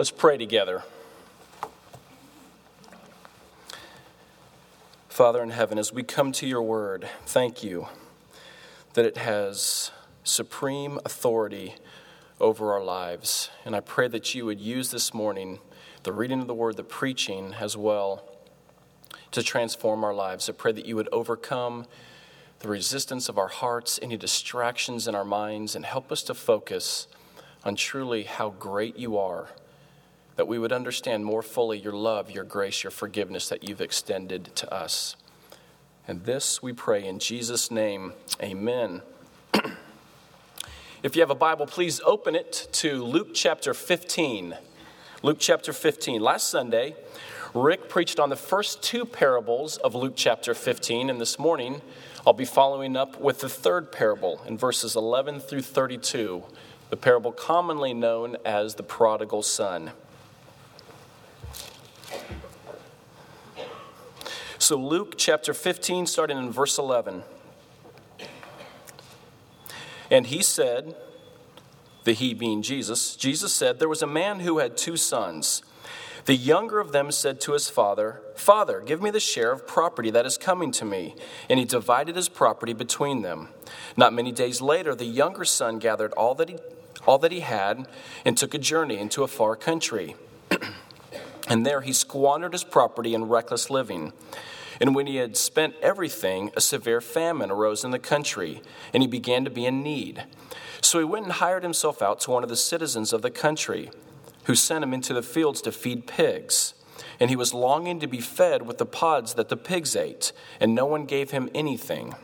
Let's pray together. Father in heaven, as we come to your word, thank you that it has supreme authority over our lives. And I pray that you would use this morning the reading of the word, the preaching as well, to transform our lives. I pray that you would overcome the resistance of our hearts, any distractions in our minds, and help us to focus on truly how great you are. That we would understand more fully your love, your grace, your forgiveness that you've extended to us. And this we pray in Jesus' name. Amen. if you have a Bible, please open it to Luke chapter 15. Luke chapter 15. Last Sunday, Rick preached on the first two parables of Luke chapter 15, and this morning I'll be following up with the third parable in verses 11 through 32, the parable commonly known as the prodigal son. So, Luke chapter 15, starting in verse 11. And he said, the he being Jesus, Jesus said, There was a man who had two sons. The younger of them said to his father, Father, give me the share of property that is coming to me. And he divided his property between them. Not many days later, the younger son gathered all that he, all that he had and took a journey into a far country. And there he squandered his property in reckless living. And when he had spent everything, a severe famine arose in the country, and he began to be in need. So he went and hired himself out to one of the citizens of the country, who sent him into the fields to feed pigs. And he was longing to be fed with the pods that the pigs ate, and no one gave him anything.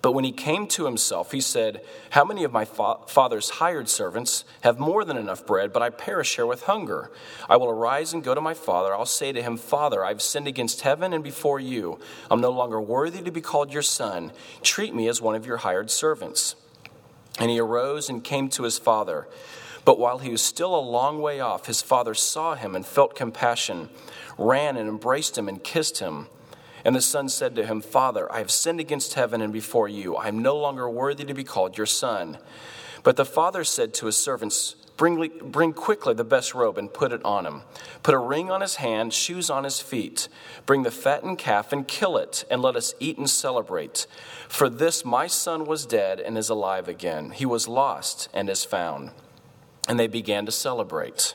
But when he came to himself, he said, How many of my fa- father's hired servants have more than enough bread, but I perish here with hunger? I will arise and go to my father. I'll say to him, Father, I've sinned against heaven and before you. I'm no longer worthy to be called your son. Treat me as one of your hired servants. And he arose and came to his father. But while he was still a long way off, his father saw him and felt compassion, ran and embraced him and kissed him. And the son said to him, Father, I have sinned against heaven and before you. I am no longer worthy to be called your son. But the father said to his servants, Bring, bring quickly the best robe and put it on him. Put a ring on his hand, shoes on his feet. Bring the fattened calf and kill it, and let us eat and celebrate. For this my son was dead and is alive again. He was lost and is found. And they began to celebrate.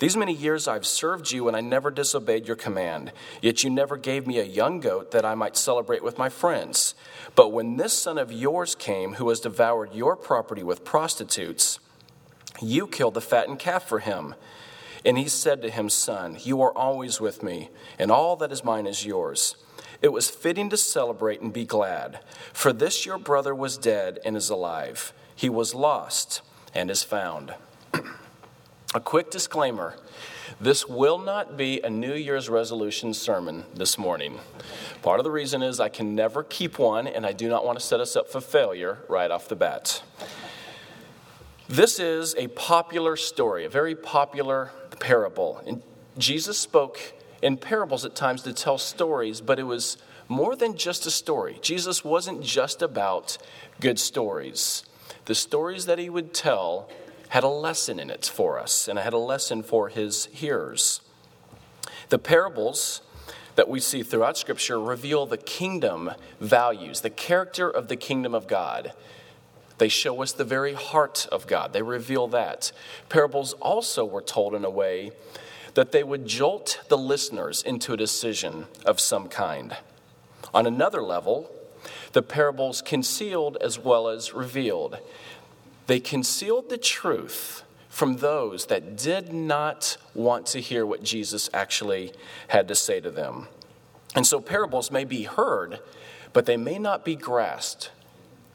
these many years I've served you, and I never disobeyed your command. Yet you never gave me a young goat that I might celebrate with my friends. But when this son of yours came, who has devoured your property with prostitutes, you killed the fattened calf for him. And he said to him, Son, you are always with me, and all that is mine is yours. It was fitting to celebrate and be glad, for this your brother was dead and is alive. He was lost and is found. A quick disclaimer this will not be a New Year's resolution sermon this morning. Part of the reason is I can never keep one, and I do not want to set us up for failure right off the bat. This is a popular story, a very popular parable. And Jesus spoke in parables at times to tell stories, but it was more than just a story. Jesus wasn't just about good stories. The stories that he would tell had a lesson in it for us, and it had a lesson for his hearers. The parables that we see throughout Scripture reveal the kingdom values, the character of the kingdom of God. They show us the very heart of God. They reveal that. Parables also were told in a way that they would jolt the listeners into a decision of some kind. On another level, the parables concealed as well as revealed. They concealed the truth from those that did not want to hear what Jesus actually had to say to them. And so parables may be heard, but they may not be grasped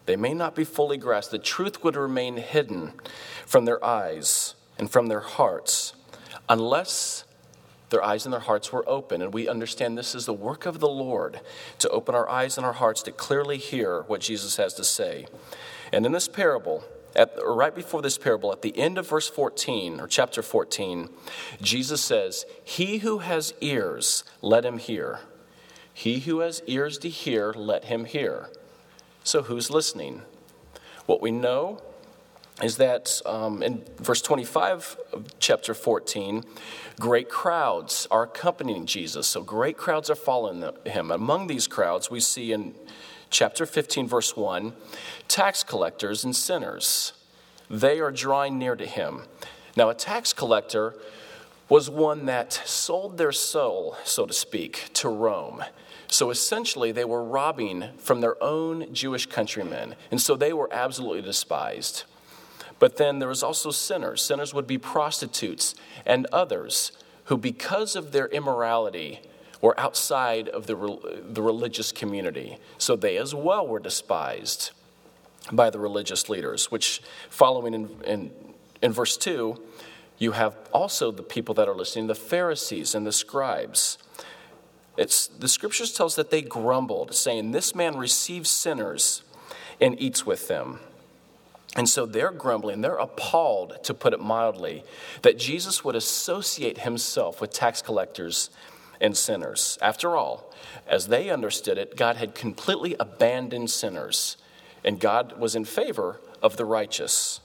they may not be fully grasped. The truth would remain hidden from their eyes and from their hearts unless Their eyes and their hearts were open, and we understand this is the work of the Lord to open our eyes and our hearts to clearly hear what Jesus has to say. And in this parable, at, right before this parable, at the end of verse 14, or chapter 14, Jesus says, He who has ears, let him hear. He who has ears to hear, let him hear. So who's listening? What we know is that um, in verse 25 of chapter 14, great crowds are accompanying Jesus. So great crowds are following him. Among these crowds, we see in chapter 15, verse 1, tax collectors and sinners. They are drawing near to him. Now, a tax collector was one that sold their soul, so to speak, to Rome. So essentially, they were robbing from their own Jewish countrymen, and so they were absolutely despised. But then there was also sinners. Sinners would be prostitutes and others who, because of their immorality, were outside of the, the religious community. So they as well were despised by the religious leaders, which, following in, in, in verse 2, you have also the people that are listening, the Pharisees and the scribes. It's, the scriptures tells that they grumbled, saying, This man receives sinners and eats with them. And so they're grumbling, they're appalled, to put it mildly, that Jesus would associate himself with tax collectors and sinners. After all, as they understood it, God had completely abandoned sinners, and God was in favor of the righteous.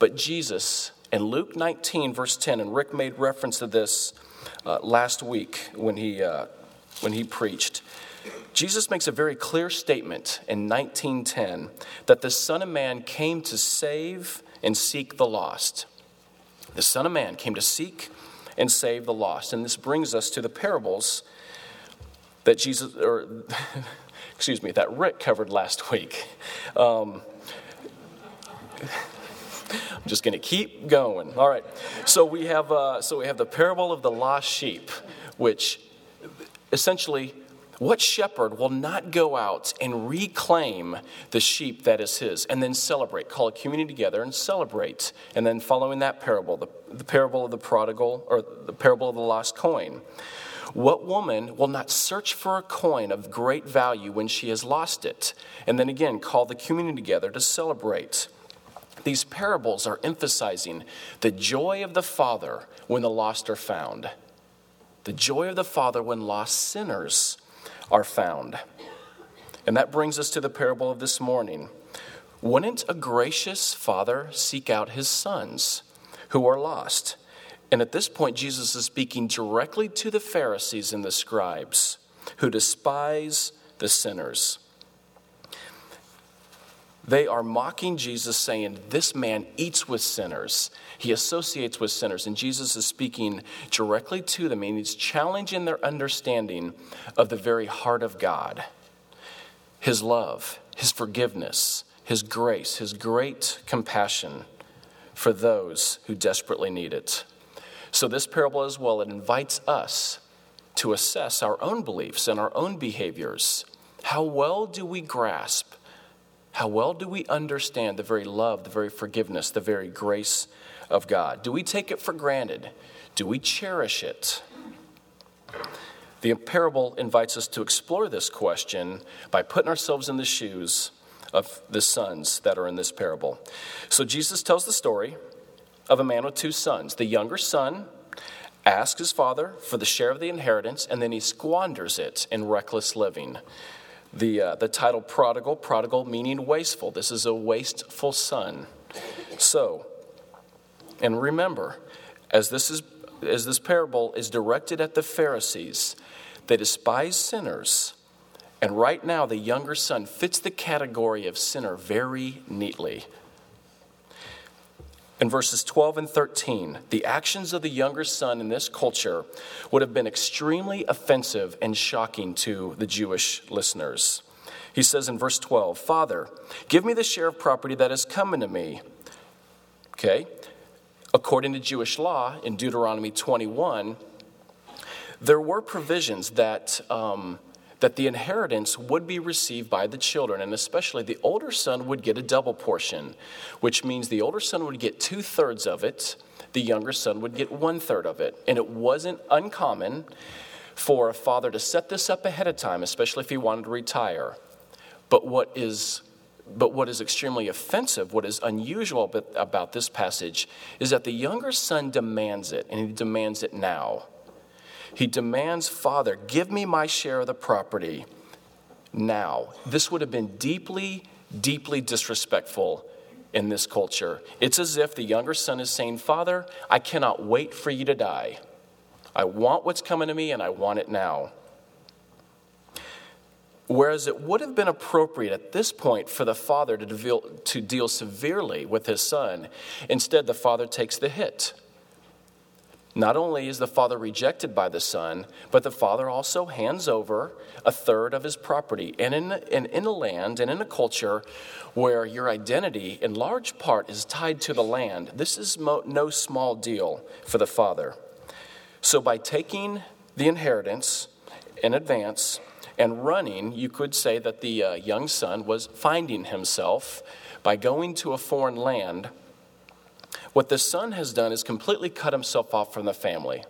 But Jesus, in Luke 19, verse 10, and Rick made reference to this uh, last week when he, uh, when he preached. Jesus makes a very clear statement in 1910 that the Son of Man came to save and seek the lost. The Son of Man came to seek and save the lost. And this brings us to the parables that Jesus, or excuse me, that Rick covered last week. Um, I'm just going to keep going. All right. So we have uh, so we have the parable of the lost sheep, which essentially what shepherd will not go out and reclaim the sheep that is his and then celebrate, call a community together and celebrate? And then, following that parable, the, the parable of the prodigal or the parable of the lost coin. What woman will not search for a coin of great value when she has lost it? And then again, call the community together to celebrate. These parables are emphasizing the joy of the Father when the lost are found, the joy of the Father when lost sinners are found. And that brings us to the parable of this morning. Wouldn't a gracious Father seek out his sons who are lost? And at this point, Jesus is speaking directly to the Pharisees and the scribes who despise the sinners. They are mocking Jesus, saying, This man eats with sinners. He associates with sinners. And Jesus is speaking directly to them, and he's challenging their understanding of the very heart of God His love, His forgiveness, His grace, His great compassion for those who desperately need it. So, this parable as well, it invites us to assess our own beliefs and our own behaviors. How well do we grasp how well do we understand the very love, the very forgiveness, the very grace of God? Do we take it for granted? Do we cherish it? The parable invites us to explore this question by putting ourselves in the shoes of the sons that are in this parable. So Jesus tells the story of a man with two sons. The younger son asks his father for the share of the inheritance, and then he squanders it in reckless living the, uh, the title prodigal, prodigal meaning wasteful. This is a wasteful son. So, and remember, as this, is, as this parable is directed at the Pharisees, they despise sinners. And right now, the younger son fits the category of sinner very neatly. In verses 12 and 13, the actions of the younger son in this culture would have been extremely offensive and shocking to the Jewish listeners. He says in verse 12, Father, give me the share of property that is coming to me. Okay? According to Jewish law in Deuteronomy 21, there were provisions that um, that the inheritance would be received by the children, and especially the older son would get a double portion, which means the older son would get two thirds of it, the younger son would get one third of it. And it wasn't uncommon for a father to set this up ahead of time, especially if he wanted to retire. But what is but what is extremely offensive, what is unusual about this passage, is that the younger son demands it, and he demands it now. He demands, Father, give me my share of the property now. This would have been deeply, deeply disrespectful in this culture. It's as if the younger son is saying, Father, I cannot wait for you to die. I want what's coming to me, and I want it now. Whereas it would have been appropriate at this point for the father to deal, to deal severely with his son, instead, the father takes the hit. Not only is the father rejected by the son, but the father also hands over a third of his property. And in, in, in a land and in a culture where your identity, in large part, is tied to the land, this is mo- no small deal for the father. So, by taking the inheritance in advance, and running, you could say that the uh, young son was finding himself by going to a foreign land. What the son has done is completely cut himself off from the family.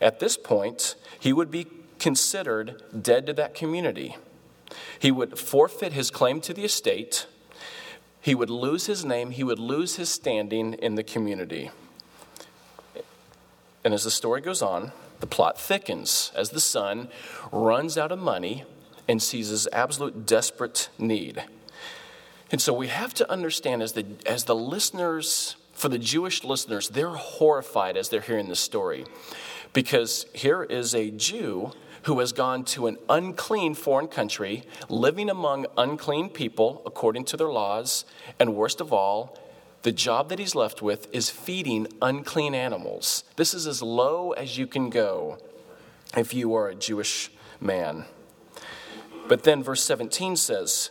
At this point, he would be considered dead to that community. He would forfeit his claim to the estate. He would lose his name. He would lose his standing in the community. And as the story goes on, the plot thickens as the son runs out of money and sees his absolute desperate need. And so we have to understand as the, as the listeners, for the Jewish listeners, they're horrified as they're hearing this story. Because here is a Jew who has gone to an unclean foreign country, living among unclean people according to their laws, and worst of all, the job that he's left with is feeding unclean animals. This is as low as you can go if you are a Jewish man. But then verse 17 says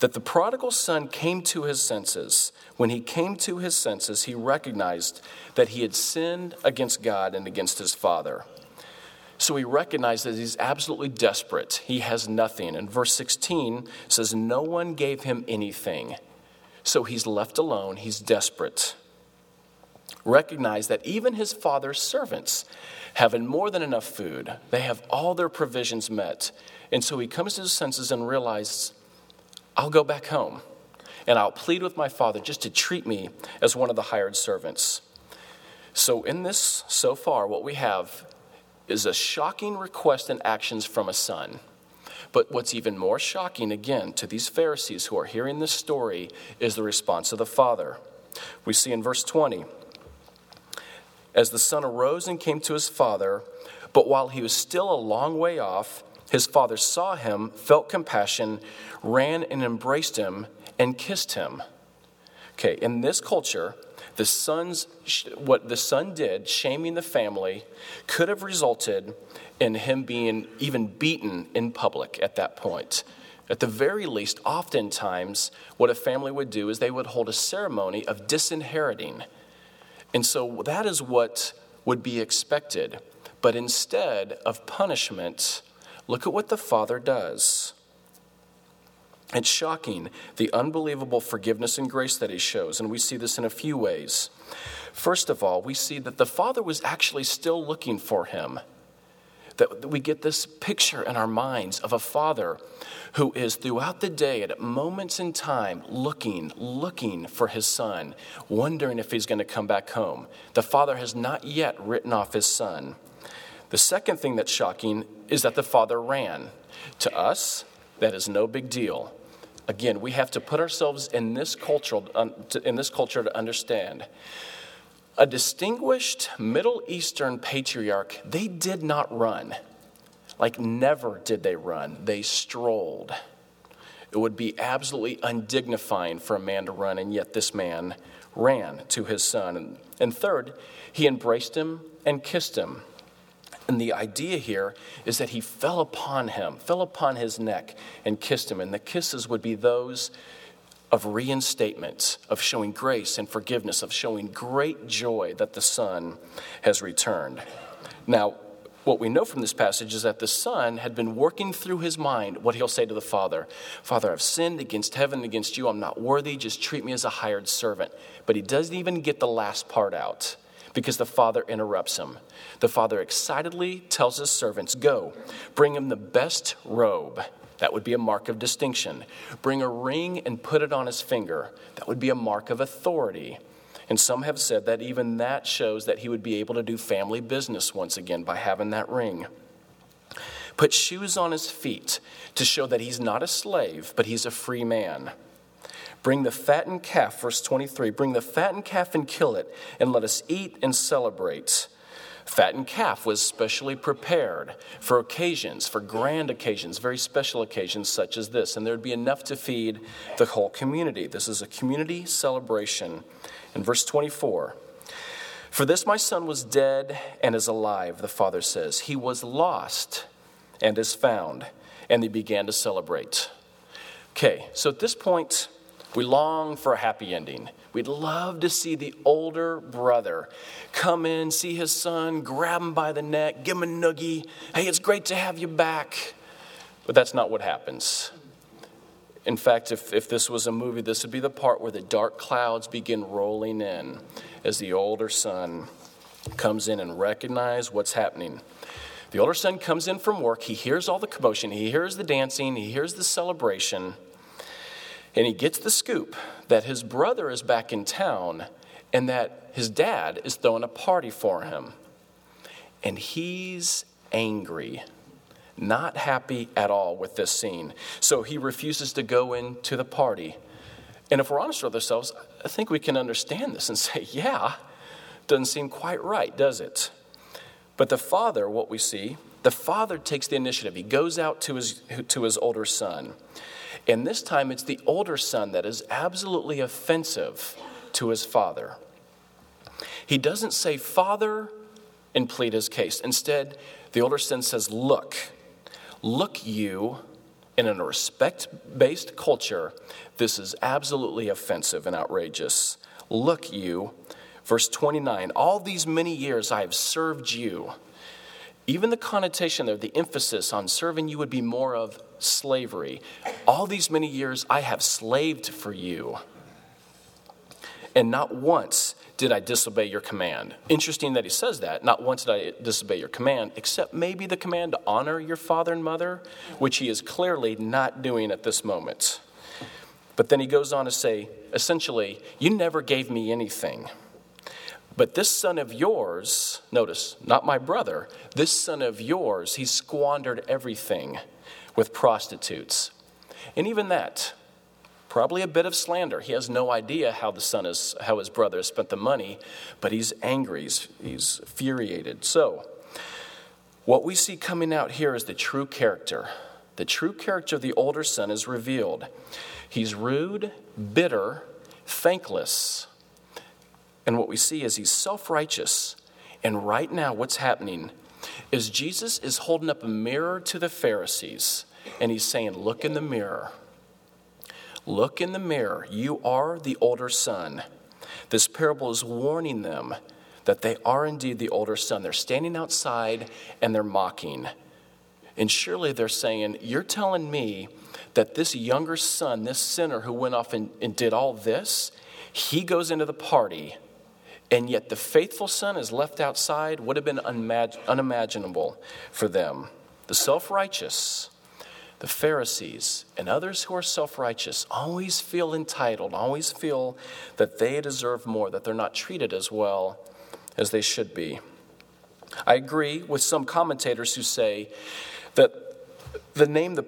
that the prodigal son came to his senses. When he came to his senses, he recognized that he had sinned against God and against his father. So he recognized that he's absolutely desperate. He has nothing. And verse 16 says, No one gave him anything. So he's left alone, he's desperate. Recognize that even his father's servants having more than enough food, they have all their provisions met. And so he comes to his senses and realizes, I'll go back home and I'll plead with my father just to treat me as one of the hired servants. So, in this, so far, what we have is a shocking request and actions from a son. But what's even more shocking, again, to these Pharisees who are hearing this story is the response of the Father. We see in verse 20 As the son arose and came to his father, but while he was still a long way off, his father saw him, felt compassion, ran and embraced him, and kissed him. Okay, in this culture, the son's what the son did, shaming the family, could have resulted in him being even beaten in public at that point. At the very least, oftentimes, what a family would do is they would hold a ceremony of disinheriting. And so that is what would be expected. But instead of punishment, look at what the Father does. It's shocking the unbelievable forgiveness and grace that he shows, and we see this in a few ways. First of all, we see that the Father was actually still looking for him that we get this picture in our minds of a father who is throughout the day at moments in time looking, looking for his son, wondering if he's going to come back home. The father has not yet written off his son. The second thing that's shocking is that the father ran. To us, that is no big deal. Again, we have to put ourselves in this culture, uh, in this culture to understand a distinguished Middle Eastern patriarch, they did not run. Like, never did they run, they strolled. It would be absolutely undignifying for a man to run, and yet this man ran to his son. And third, he embraced him and kissed him. And the idea here is that he fell upon him, fell upon his neck, and kissed him. And the kisses would be those of reinstatement, of showing grace and forgiveness, of showing great joy that the Son has returned. Now, what we know from this passage is that the Son had been working through his mind what he'll say to the Father Father, I've sinned against heaven, against you. I'm not worthy. Just treat me as a hired servant. But he doesn't even get the last part out because the father interrupts him. The father excitedly tells his servants, Go, bring him the best robe. That would be a mark of distinction. Bring a ring and put it on his finger. That would be a mark of authority. And some have said that even that shows that he would be able to do family business once again by having that ring. Put shoes on his feet to show that he's not a slave, but he's a free man. Bring the fattened calf, verse 23, bring the fattened calf and kill it, and let us eat and celebrate. Fattened calf was specially prepared for occasions, for grand occasions, very special occasions such as this, and there would be enough to feed the whole community. This is a community celebration. In verse 24, for this my son was dead and is alive, the father says. He was lost and is found. And they began to celebrate. Okay, so at this point, we long for a happy ending. We'd love to see the older brother come in, see his son, grab him by the neck, give him a noogie. Hey, it's great to have you back. But that's not what happens. In fact, if, if this was a movie, this would be the part where the dark clouds begin rolling in as the older son comes in and recognize what's happening. The older son comes in from work. He hears all the commotion. He hears the dancing. He hears the celebration. And he gets the scoop that his brother is back in town and that his dad is throwing a party for him. And he's angry, not happy at all with this scene. So he refuses to go into the party. And if we're honest with ourselves, I think we can understand this and say, yeah, doesn't seem quite right, does it? But the father, what we see, the father takes the initiative. He goes out to his, to his older son. And this time it's the older son that is absolutely offensive to his father. He doesn't say, Father, and plead his case. Instead, the older son says, Look, look, you, in a respect based culture, this is absolutely offensive and outrageous. Look, you, Verse 29 All these many years I have served you. Even the connotation there, the emphasis on serving you would be more of slavery. All these many years I have slaved for you. And not once did I disobey your command. Interesting that he says that. Not once did I disobey your command, except maybe the command to honor your father and mother, which he is clearly not doing at this moment. But then he goes on to say, essentially, you never gave me anything. But this son of yours, notice, not my brother, this son of yours, he squandered everything with prostitutes. And even that, probably a bit of slander. He has no idea how the son is, how his brother has spent the money, but he's angry, he's, he's furiated. So, what we see coming out here is the true character. The true character of the older son is revealed. He's rude, bitter, thankless, and what we see is he's self righteous. And right now, what's happening is Jesus is holding up a mirror to the Pharisees and he's saying, Look in the mirror. Look in the mirror. You are the older son. This parable is warning them that they are indeed the older son. They're standing outside and they're mocking. And surely they're saying, You're telling me that this younger son, this sinner who went off and, and did all this, he goes into the party and yet the faithful son is left outside would have been unimaginable for them. The self righteous, the Pharisees, and others who are self righteous always feel entitled, always feel that they deserve more, that they're not treated as well as they should be. I agree with some commentators who say that the name, the,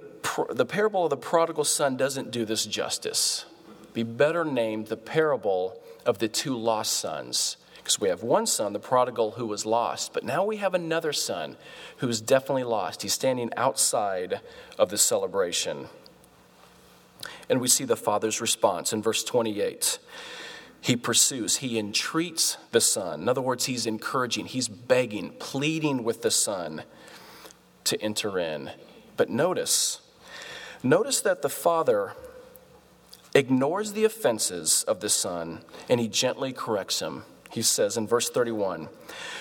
the parable of the prodigal son, doesn't do this justice. Be better named the parable of the two lost sons. Because we have one son, the prodigal, who was lost, but now we have another son who is definitely lost. He's standing outside of the celebration. And we see the father's response in verse 28. He pursues, he entreats the son. In other words, he's encouraging, he's begging, pleading with the son to enter in. But notice, notice that the father ignores the offenses of the son and he gently corrects him. He says in verse 31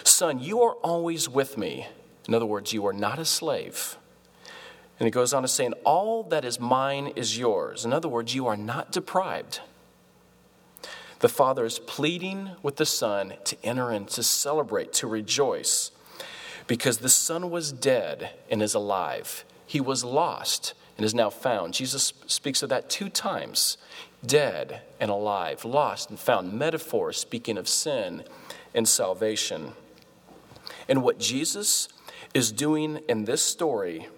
Son, you are always with me. In other words, you are not a slave. And he goes on to say, All that is mine is yours. In other words, you are not deprived. The Father is pleading with the Son to enter in, to celebrate, to rejoice, because the Son was dead and is alive. He was lost and is now found. Jesus speaks of that two times dead and alive, lost and found. Metaphors speaking of sin and salvation. And what Jesus is doing in this story,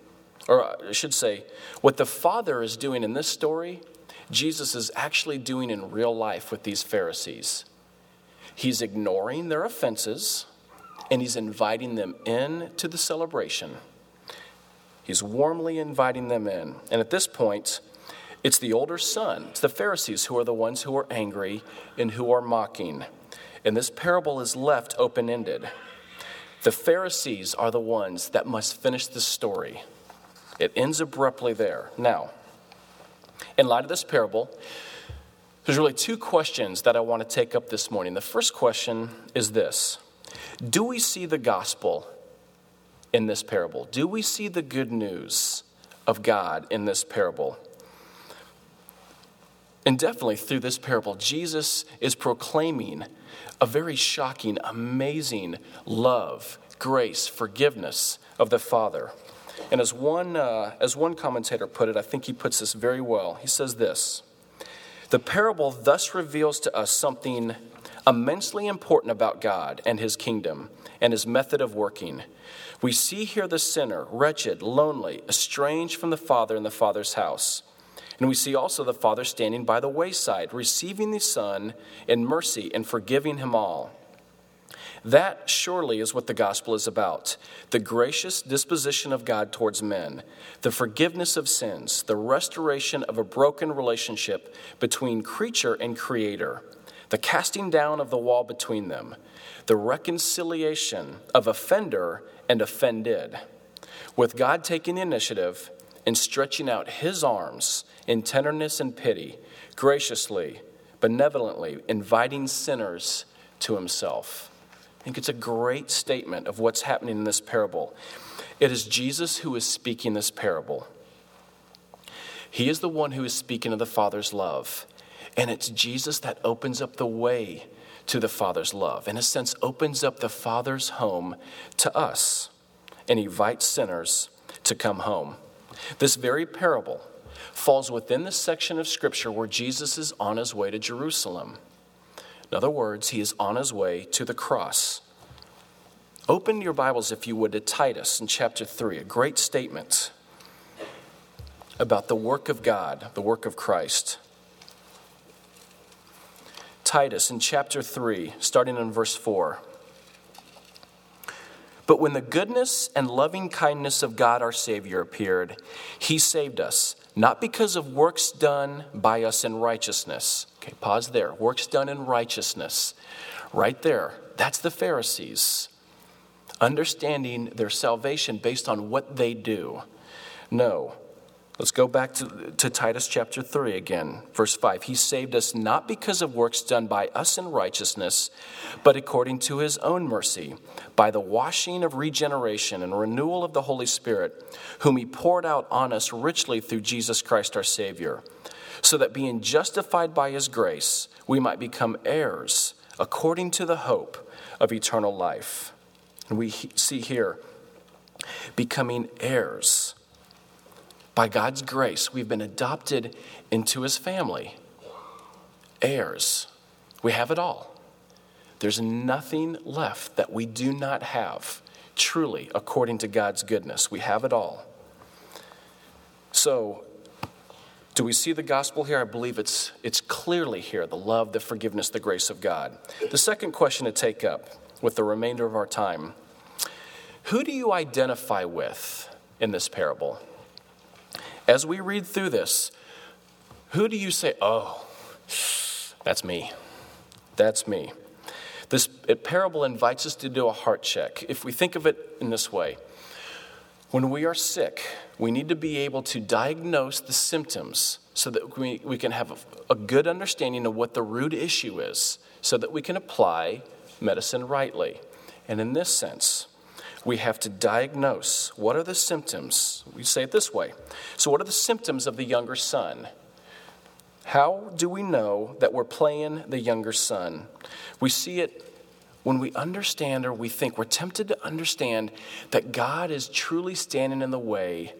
or uh, I should say, what the Father is doing in this story, Jesus is actually doing in real life with these Pharisees. He's ignoring their offenses and he's inviting them in to the celebration. He's warmly inviting them in. And at this point, it's the older son, it's the Pharisees who are the ones who are angry and who are mocking. And this parable is left open ended. The Pharisees are the ones that must finish the story. It ends abruptly there. Now, in light of this parable, there's really two questions that I want to take up this morning. The first question is this Do we see the gospel in this parable? Do we see the good news of God in this parable? And definitely through this parable, Jesus is proclaiming a very shocking, amazing love, grace, forgiveness of the Father. And as one, uh, as one commentator put it, I think he puts this very well. He says this The parable thus reveals to us something immensely important about God and his kingdom and his method of working. We see here the sinner, wretched, lonely, estranged from the Father in the Father's house. And we see also the Father standing by the wayside, receiving the Son in mercy and forgiving him all. That surely is what the gospel is about the gracious disposition of God towards men, the forgiveness of sins, the restoration of a broken relationship between creature and creator, the casting down of the wall between them, the reconciliation of offender and offended, with God taking the initiative and stretching out his arms in tenderness and pity, graciously, benevolently inviting sinners to himself. I think it's a great statement of what's happening in this parable. It is Jesus who is speaking this parable. He is the one who is speaking of the Father's love. And it's Jesus that opens up the way to the Father's love. In a sense, opens up the Father's home to us and invites sinners to come home. This very parable falls within the section of Scripture where Jesus is on his way to Jerusalem. In other words, he is on his way to the cross. Open your Bibles, if you would, to Titus in chapter 3, a great statement about the work of God, the work of Christ. Titus in chapter 3, starting in verse 4. But when the goodness and loving kindness of God our Savior appeared, he saved us, not because of works done by us in righteousness. Okay, pause there. Works done in righteousness. Right there. That's the Pharisees. Understanding their salvation based on what they do. No, Let's go back to, to Titus chapter 3 again, verse 5. He saved us not because of works done by us in righteousness, but according to his own mercy, by the washing of regeneration and renewal of the Holy Spirit, whom he poured out on us richly through Jesus Christ our Savior, so that being justified by his grace, we might become heirs according to the hope of eternal life. And we see here, becoming heirs by God's grace, we've been adopted into his family. Heirs. We have it all. There's nothing left that we do not have, truly, according to God's goodness. We have it all. So, do we see the gospel here? I believe it's, it's clearly here the love, the forgiveness, the grace of God. The second question to take up with the remainder of our time who do you identify with in this parable? As we read through this, who do you say, oh, that's me? That's me. This parable invites us to do a heart check. If we think of it in this way, when we are sick, we need to be able to diagnose the symptoms so that we, we can have a, a good understanding of what the root issue is, so that we can apply medicine rightly. And in this sense, we have to diagnose what are the symptoms. We say it this way. So, what are the symptoms of the younger son? How do we know that we're playing the younger son? We see it when we understand or we think, we're tempted to understand that God is truly standing in the way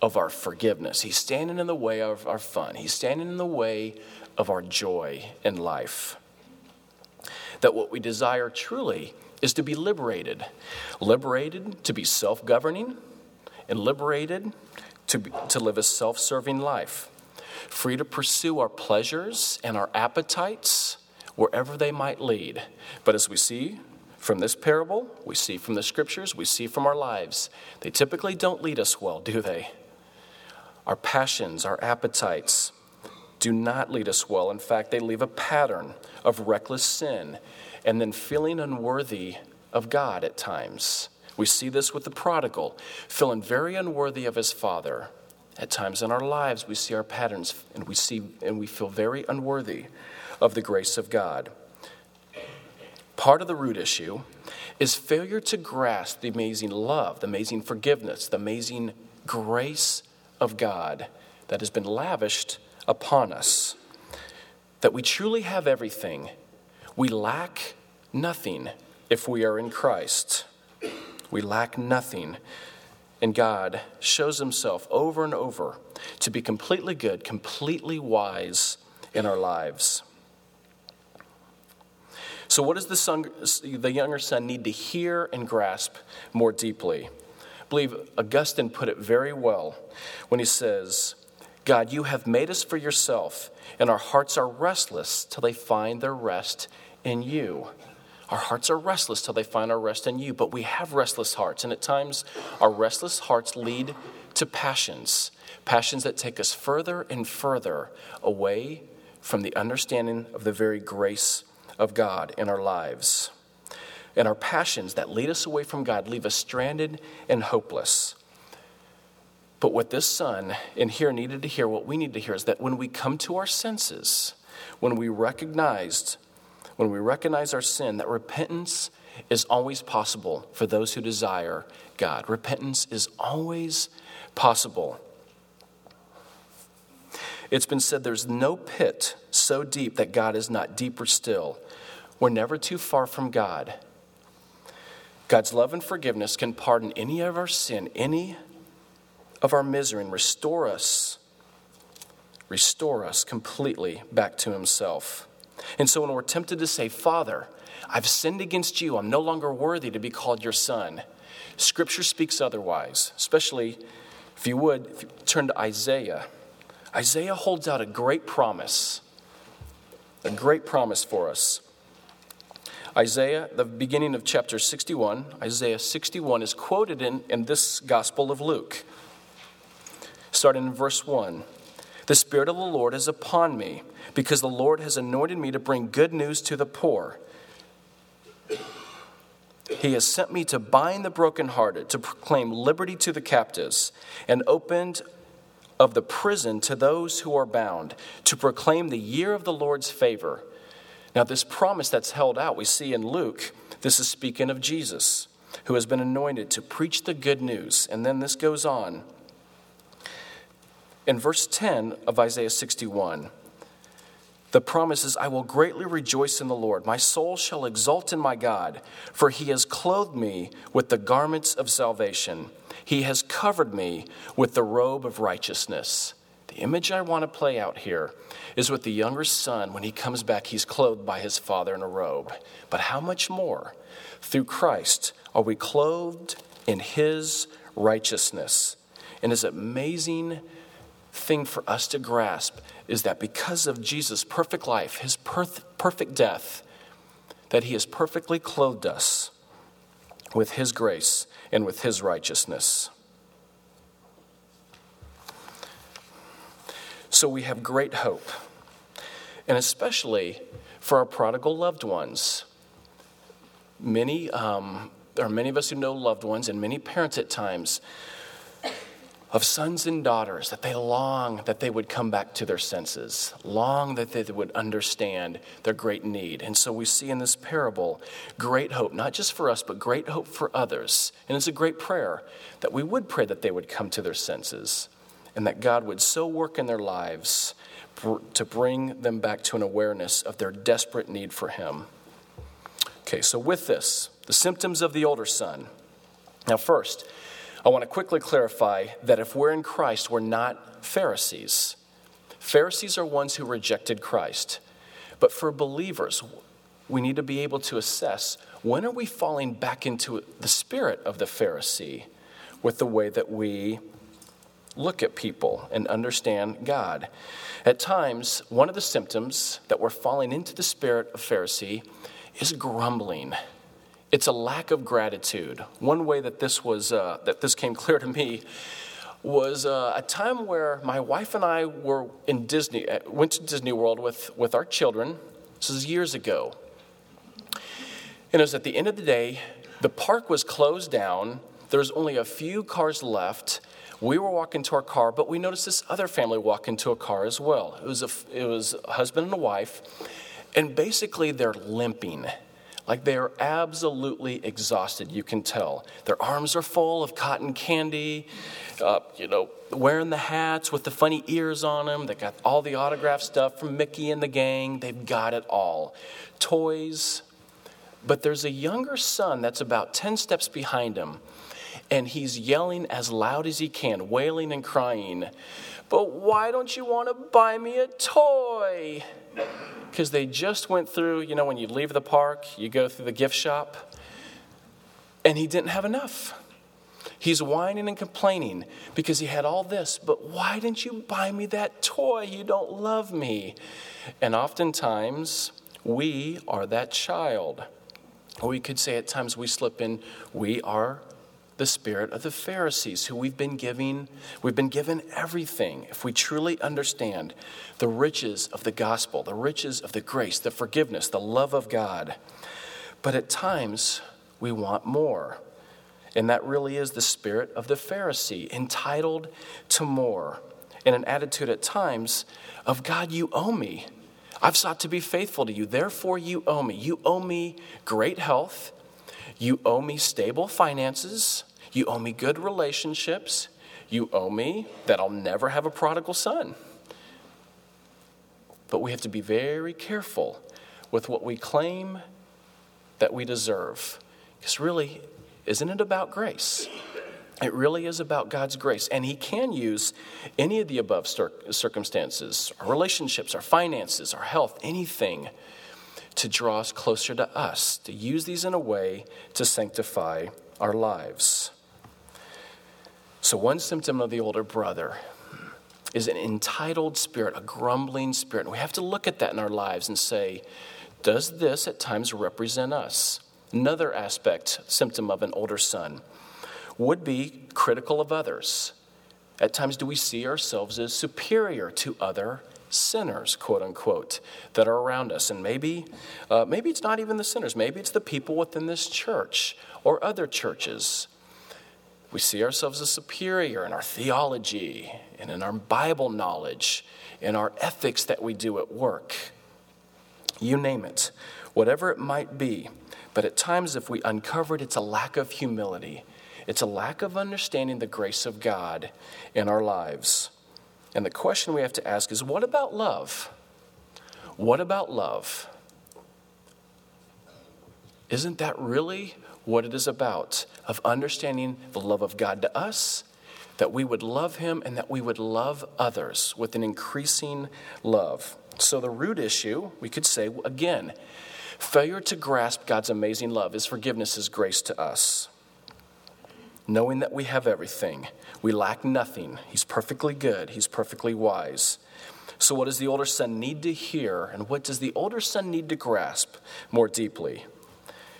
of our forgiveness. He's standing in the way of our fun. He's standing in the way of our joy in life. That what we desire truly is to be liberated liberated to be self governing, and liberated to, be, to live a self serving life, free to pursue our pleasures and our appetites wherever they might lead. But as we see from this parable, we see from the scriptures, we see from our lives, they typically don't lead us well, do they? Our passions, our appetites do not lead us well. In fact, they leave a pattern of reckless sin and then feeling unworthy of God at times. We see this with the prodigal, feeling very unworthy of his father. At times in our lives, we see our patterns and we see and we feel very unworthy of the grace of God. Part of the root issue is failure to grasp the amazing love, the amazing forgiveness, the amazing grace of God that has been lavished upon us. That we truly have everything. We lack nothing if we are in Christ. We lack nothing. And God shows himself over and over to be completely good, completely wise in our lives. So, what does the, son, the younger son need to hear and grasp more deeply? I believe Augustine put it very well when he says, God, you have made us for yourself, and our hearts are restless till they find their rest in you. Our hearts are restless till they find our rest in you, but we have restless hearts, and at times our restless hearts lead to passions, passions that take us further and further away from the understanding of the very grace of God in our lives. And our passions that lead us away from God leave us stranded and hopeless. But what this son in here needed to hear, what we need to hear, is that when we come to our senses, when we recognized, when we recognize our sin, that repentance is always possible for those who desire God. Repentance is always possible. It's been said there's no pit so deep that God is not deeper still. We're never too far from God. God's love and forgiveness can pardon any of our sin, any of our misery, and restore us, restore us completely back to Himself. And so when we're tempted to say, Father, I've sinned against you, I'm no longer worthy to be called your son, Scripture speaks otherwise, especially if you would if you turn to Isaiah. Isaiah holds out a great promise, a great promise for us. Isaiah, the beginning of chapter 61, Isaiah 61 is quoted in, in this Gospel of Luke. Starting in verse 1 The Spirit of the Lord is upon me, because the Lord has anointed me to bring good news to the poor. He has sent me to bind the brokenhearted, to proclaim liberty to the captives, and opened of the prison to those who are bound, to proclaim the year of the Lord's favor now, this promise that's held out, we see in Luke, this is speaking of Jesus, who has been anointed to preach the good news. And then this goes on. In verse 10 of Isaiah 61, the promise is, I will greatly rejoice in the Lord. My soul shall exult in my God, for he has clothed me with the garments of salvation. He has covered me with the robe of righteousness. The image I want to play out here is with the younger son. When he comes back, he's clothed by his father in a robe. But how much more? Through Christ are we clothed in his righteousness. And his amazing thing for us to grasp is that because of Jesus' perfect life, his perfect death, that he has perfectly clothed us with his grace and with his righteousness. So we have great hope, and especially for our prodigal loved ones. Many, um, there are many of us who know loved ones, and many parents at times of sons and daughters that they long that they would come back to their senses, long that they would understand their great need. And so we see in this parable great hope, not just for us, but great hope for others. And it's a great prayer that we would pray that they would come to their senses and that God would so work in their lives to bring them back to an awareness of their desperate need for Him. Okay, so with this, the symptoms of the older son. Now, first, I want to quickly clarify that if we're in Christ, we're not Pharisees. Pharisees are ones who rejected Christ. But for believers, we need to be able to assess when are we falling back into the spirit of the Pharisee with the way that we look at people and understand God. At times, one of the symptoms that we're falling into the spirit of Pharisee is grumbling. It's a lack of gratitude. One way that this was uh, that this came clear to me was uh, a time where my wife and I were in Disney, uh, went to Disney World with, with our children. This is years ago. And it was at the end of the day, the park was closed down. There was only a few cars left. We were walking to our car, but we noticed this other family walk into a car as well. It was a, it was a husband and a wife, and basically they're limping. Like they are absolutely exhausted, you can tell. Their arms are full of cotton candy, uh, you know, wearing the hats with the funny ears on them. They got all the autograph stuff from Mickey and the gang. They've got it all. Toys. But there's a younger son that's about 10 steps behind him, and he's yelling as loud as he can, wailing and crying, But why don't you want to buy me a toy? Because they just went through, you know, when you leave the park, you go through the gift shop, and he didn't have enough. He's whining and complaining because he had all this, but why didn't you buy me that toy? You don't love me. And oftentimes, we are that child. Or we could say at times we slip in, we are the spirit of the Pharisees, who we've been giving, we've been given everything. If we truly understand the riches of the gospel, the riches of the grace, the forgiveness, the love of God. But at times, we want more. And that really is the spirit of the Pharisee, entitled to more, and an attitude at times of God, you owe me. I've sought to be faithful to you, therefore you owe me. You owe me great health. You owe me stable finances. You owe me good relationships. You owe me that I'll never have a prodigal son. But we have to be very careful with what we claim that we deserve. Because really, isn't it about grace? It really is about God's grace. And He can use any of the above circumstances our relationships, our finances, our health, anything to draw us closer to us, to use these in a way to sanctify our lives. So, one symptom of the older brother is an entitled spirit, a grumbling spirit. And we have to look at that in our lives and say, does this at times represent us? Another aspect, symptom of an older son, would be critical of others. At times, do we see ourselves as superior to other sinners, quote unquote, that are around us. And maybe, uh, maybe it's not even the sinners. Maybe it's the people within this church or other churches. We see ourselves as superior in our theology and in our Bible knowledge, in our ethics that we do at work. You name it, whatever it might be. But at times, if we uncover it, it's a lack of humility. It's a lack of understanding the grace of God in our lives. And the question we have to ask is what about love? What about love? Isn't that really what it is about? Of understanding the love of God to us, that we would love Him, and that we would love others with an increasing love. So, the root issue, we could say again, failure to grasp God's amazing love, His forgiveness, His grace to us knowing that we have everything. We lack nothing. He's perfectly good, He's perfectly wise. So, what does the older son need to hear, and what does the older son need to grasp more deeply?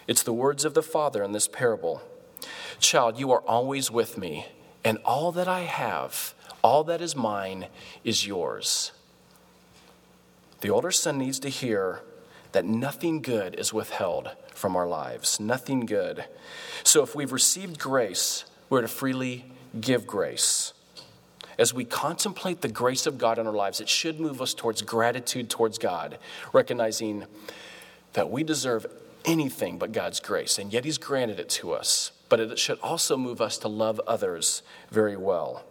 It's the words of the father in this parable Child, you are always with me, and all that I have, all that is mine, is yours. The older son needs to hear that nothing good is withheld from our lives. Nothing good. So if we've received grace, we're to freely give grace. As we contemplate the grace of God in our lives, it should move us towards gratitude towards God, recognizing that we deserve anything but God's grace, and yet He's granted it to us. But it should also move us to love others very well.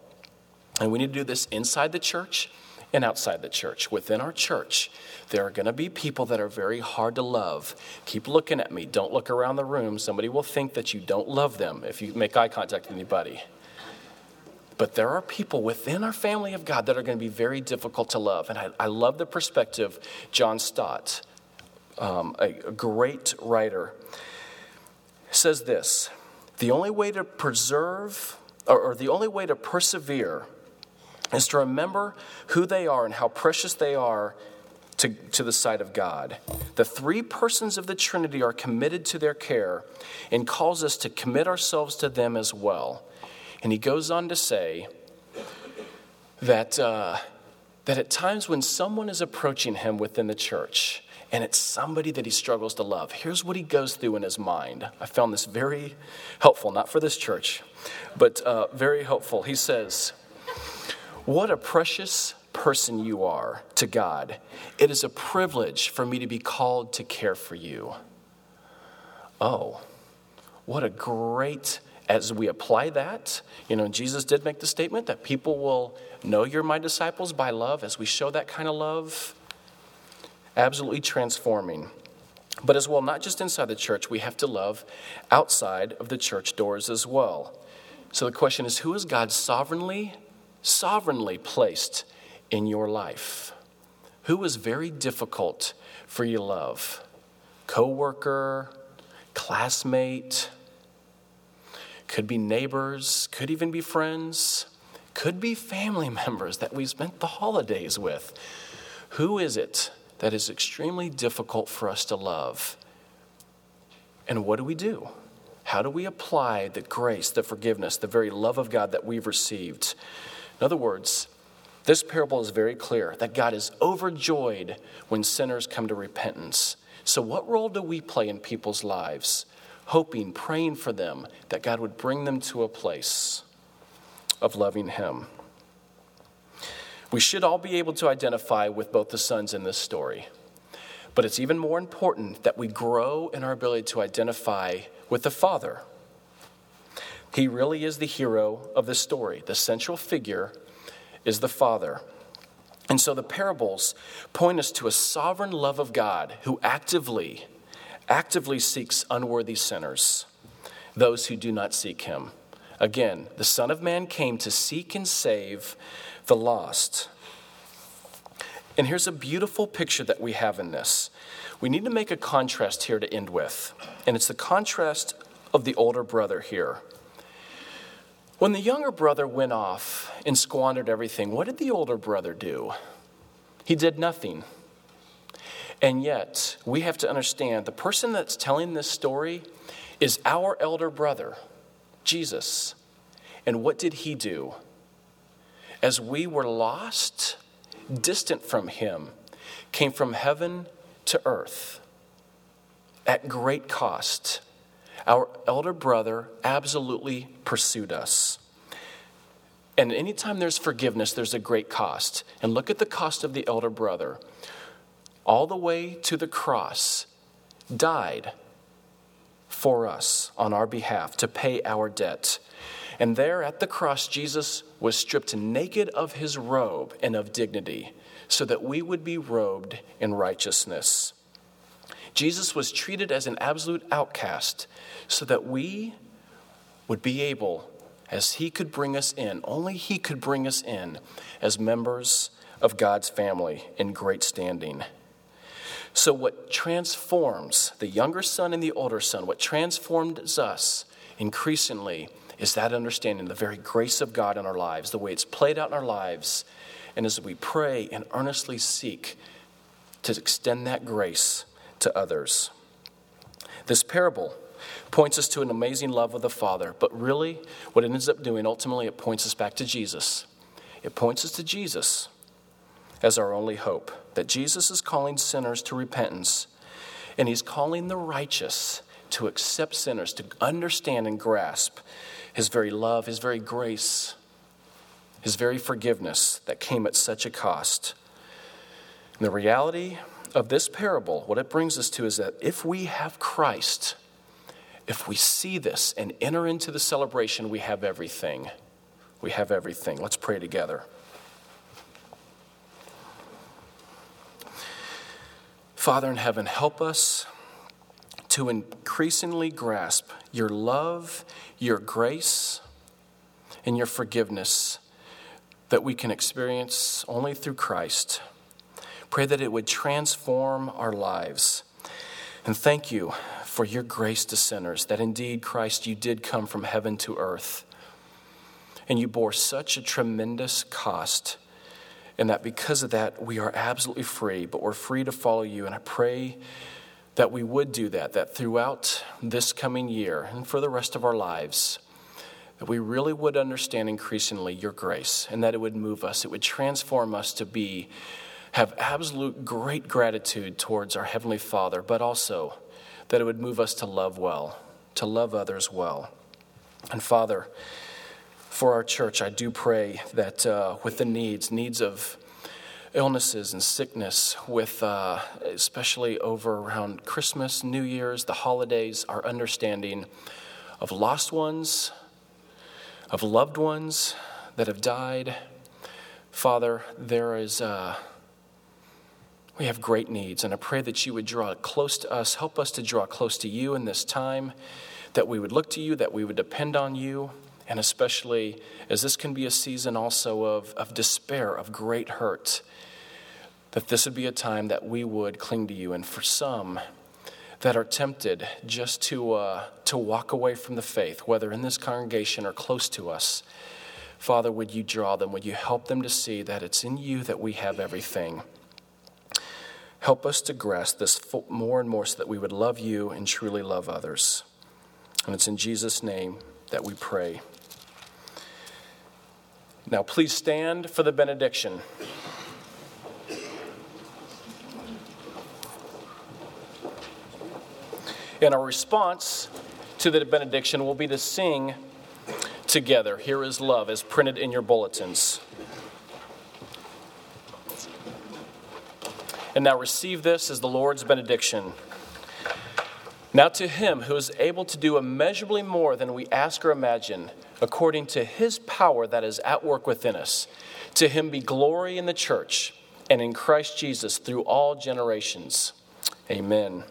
And we need to do this inside the church and outside the church. Within our church, there are going to be people that are very hard to love. Keep looking at me. Don't look around the room. Somebody will think that you don't love them if you make eye contact with anybody. But there are people within our family of God that are going to be very difficult to love. And I, I love the perspective John Stott, um, a, a great writer, says this The only way to preserve, or, or the only way to persevere, is to remember who they are and how precious they are to, to the sight of God. The three persons of the Trinity are committed to their care and calls us to commit ourselves to them as well. And he goes on to say that, uh, that at times when someone is approaching him within the church, and it's somebody that he struggles to love, here's what he goes through in his mind. I found this very helpful, not for this church, but uh, very helpful. He says, What a precious person you are to God. It is a privilege for me to be called to care for you. Oh, what a great as we apply that, you know, Jesus did make the statement that people will know you're my disciples by love. As we show that kind of love, absolutely transforming. But as well, not just inside the church, we have to love outside of the church doors as well. So the question is who is God sovereignly, sovereignly placed in your life? Who is very difficult for you to love? Co-worker, classmate, could be neighbors, could even be friends, could be family members that we spent the holidays with. Who is it that is extremely difficult for us to love? And what do we do? How do we apply the grace, the forgiveness, the very love of God that we've received? In other words, this parable is very clear that God is overjoyed when sinners come to repentance. So, what role do we play in people's lives? hoping, praying for them that God would bring them to a place of loving Him. We should all be able to identify with both the sons in this story. But it's even more important that we grow in our ability to identify with the Father. He really is the hero of the story. The central figure is the Father. And so the parables point us to a sovereign love of God who actively actively seeks unworthy sinners, those who do not seek him. Again, the Son of Man came to seek and save the lost. And here's a beautiful picture that we have in this. We need to make a contrast here to end with, and it's the contrast of the older brother here. When the younger brother went off and squandered everything, what did the older brother do? He did nothing. And yet, we have to understand the person that's telling this story is our elder brother, Jesus. And what did he do? As we were lost, distant from him, came from heaven to earth at great cost. Our elder brother absolutely pursued us. And anytime there's forgiveness, there's a great cost. And look at the cost of the elder brother all the way to the cross, died for us on our behalf to pay our debt. And there at the cross, Jesus was stripped naked of his robe and of dignity so that we would be robed in righteousness. Jesus was treated as an absolute outcast so that we would be able, as he could bring us in, only he could bring us in as members of God's family in great standing. So, what transforms the younger son and the older son, what transforms us increasingly is that understanding the very grace of God in our lives, the way it's played out in our lives. And as we pray and earnestly seek to extend that grace to others. This parable points us to an amazing love of the Father, but really, what it ends up doing, ultimately, it points us back to Jesus. It points us to Jesus as our only hope. That Jesus is calling sinners to repentance, and he's calling the righteous to accept sinners, to understand and grasp his very love, his very grace, his very forgiveness that came at such a cost. And the reality of this parable, what it brings us to is that if we have Christ, if we see this and enter into the celebration, we have everything. we have everything. Let's pray together. Father in heaven, help us to increasingly grasp your love, your grace, and your forgiveness that we can experience only through Christ. Pray that it would transform our lives. And thank you for your grace to sinners, that indeed, Christ, you did come from heaven to earth. And you bore such a tremendous cost and that because of that, we are absolutely free, but we're free to follow you. And I pray that we would do that, that throughout this coming year and for the rest of our lives, that we really would understand increasingly your grace and that it would move us, it would transform us to be, have absolute great gratitude towards our Heavenly Father, but also that it would move us to love well, to love others well. And Father, for our church, I do pray that uh, with the needs, needs of illnesses and sickness, with uh, especially over around Christmas, New Year's, the holidays, our understanding of lost ones, of loved ones that have died. Father, there is. Uh, we have great needs, and I pray that you would draw close to us, help us to draw close to you in this time, that we would look to you, that we would depend on you, and especially as this can be a season also of, of despair, of great hurt, that this would be a time that we would cling to you. And for some that are tempted just to, uh, to walk away from the faith, whether in this congregation or close to us, Father, would you draw them? Would you help them to see that it's in you that we have everything? Help us to grasp this more and more so that we would love you and truly love others. And it's in Jesus' name that we pray. Now, please stand for the benediction. And our response to the benediction will be to sing together. Here is love, as printed in your bulletins. And now receive this as the Lord's benediction. Now, to him who is able to do immeasurably more than we ask or imagine, according to his power that is at work within us, to him be glory in the church and in Christ Jesus through all generations. Amen.